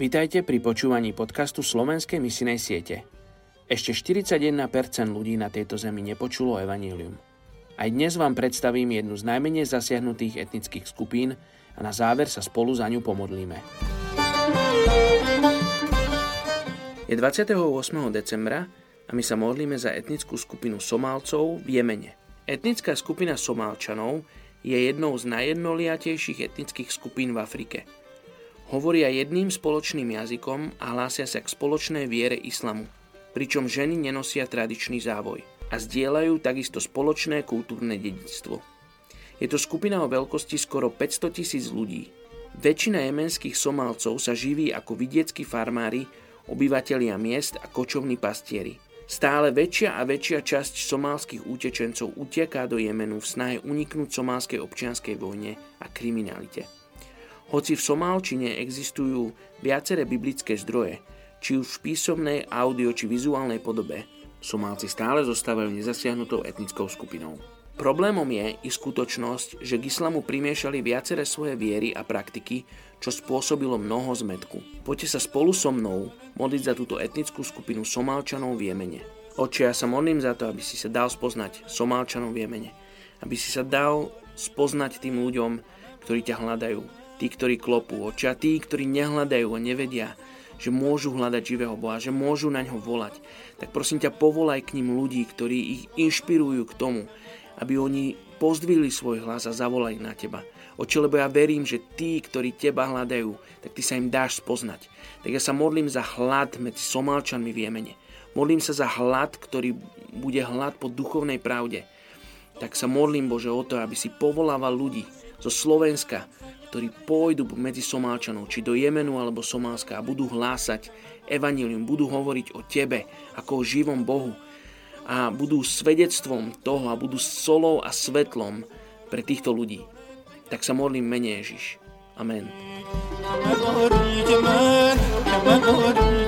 Vítajte pri počúvaní podcastu Slovenskej misinej siete. Ešte 41% ľudí na tejto zemi nepočulo evanílium. Aj dnes vám predstavím jednu z najmenej zasiahnutých etnických skupín a na záver sa spolu za ňu pomodlíme. Je 28. decembra a my sa modlíme za etnickú skupinu Somálcov v Jemene. Etnická skupina Somálčanov je jednou z najjednoliatejších etnických skupín v Afrike. Hovoria jedným spoločným jazykom a hlásia sa k spoločnej viere islamu, pričom ženy nenosia tradičný závoj a zdieľajú takisto spoločné kultúrne dedictvo. Je to skupina o veľkosti skoro 500 tisíc ľudí. Väčšina jemenských Somálcov sa živí ako vidieckí farmári, obyvatelia miest a kočovní pastieri – Stále väčšia a väčšia časť somálskych utečencov uteká do Jemenu v snahe uniknúť somálskej občianskej vojne a kriminalite. Hoci v somálčine existujú viaceré biblické zdroje, či už v písomnej, audio či vizuálnej podobe, Somálci stále zostávajú nezasiahnutou etnickou skupinou. Problémom je i skutočnosť, že k islamu primiešali viaceré svoje viery a praktiky, čo spôsobilo mnoho zmetku. Poďte sa spolu so mnou modliť za túto etnickú skupinu Somálčanov v Jemene. Oče, ja sa modlím za to, aby si sa dal spoznať Somálčanov v Jemene. Aby si sa dal spoznať tým ľuďom, ktorí ťa hľadajú. Tí, ktorí klopú. Oče, a tí, ktorí nehľadajú a nevedia, že môžu hľadať živého Boha, že môžu na ňo volať. Tak prosím ťa, povolaj k ním ľudí, ktorí ich inšpirujú k tomu, aby oni pozdvihli svoj hlas a zavolali na teba. Oče, lebo ja verím, že tí, ktorí teba hľadajú, tak ty sa im dáš spoznať. Tak ja sa modlím za hlad medzi Somálčanmi v Jemene. Modlím sa za hlad, ktorý bude hlad po duchovnej pravde. Tak sa modlím, Bože, o to, aby si povolával ľudí zo Slovenska, ktorí pôjdu medzi Somálčanov, či do Jemenu alebo Somálska a budú hlásať evanílium, budú hovoriť o Tebe ako o živom Bohu, a budú svedectvom toho a budú solou a svetlom pre týchto ľudí. Tak sa modlím mene Ježiš. Amen. Amen.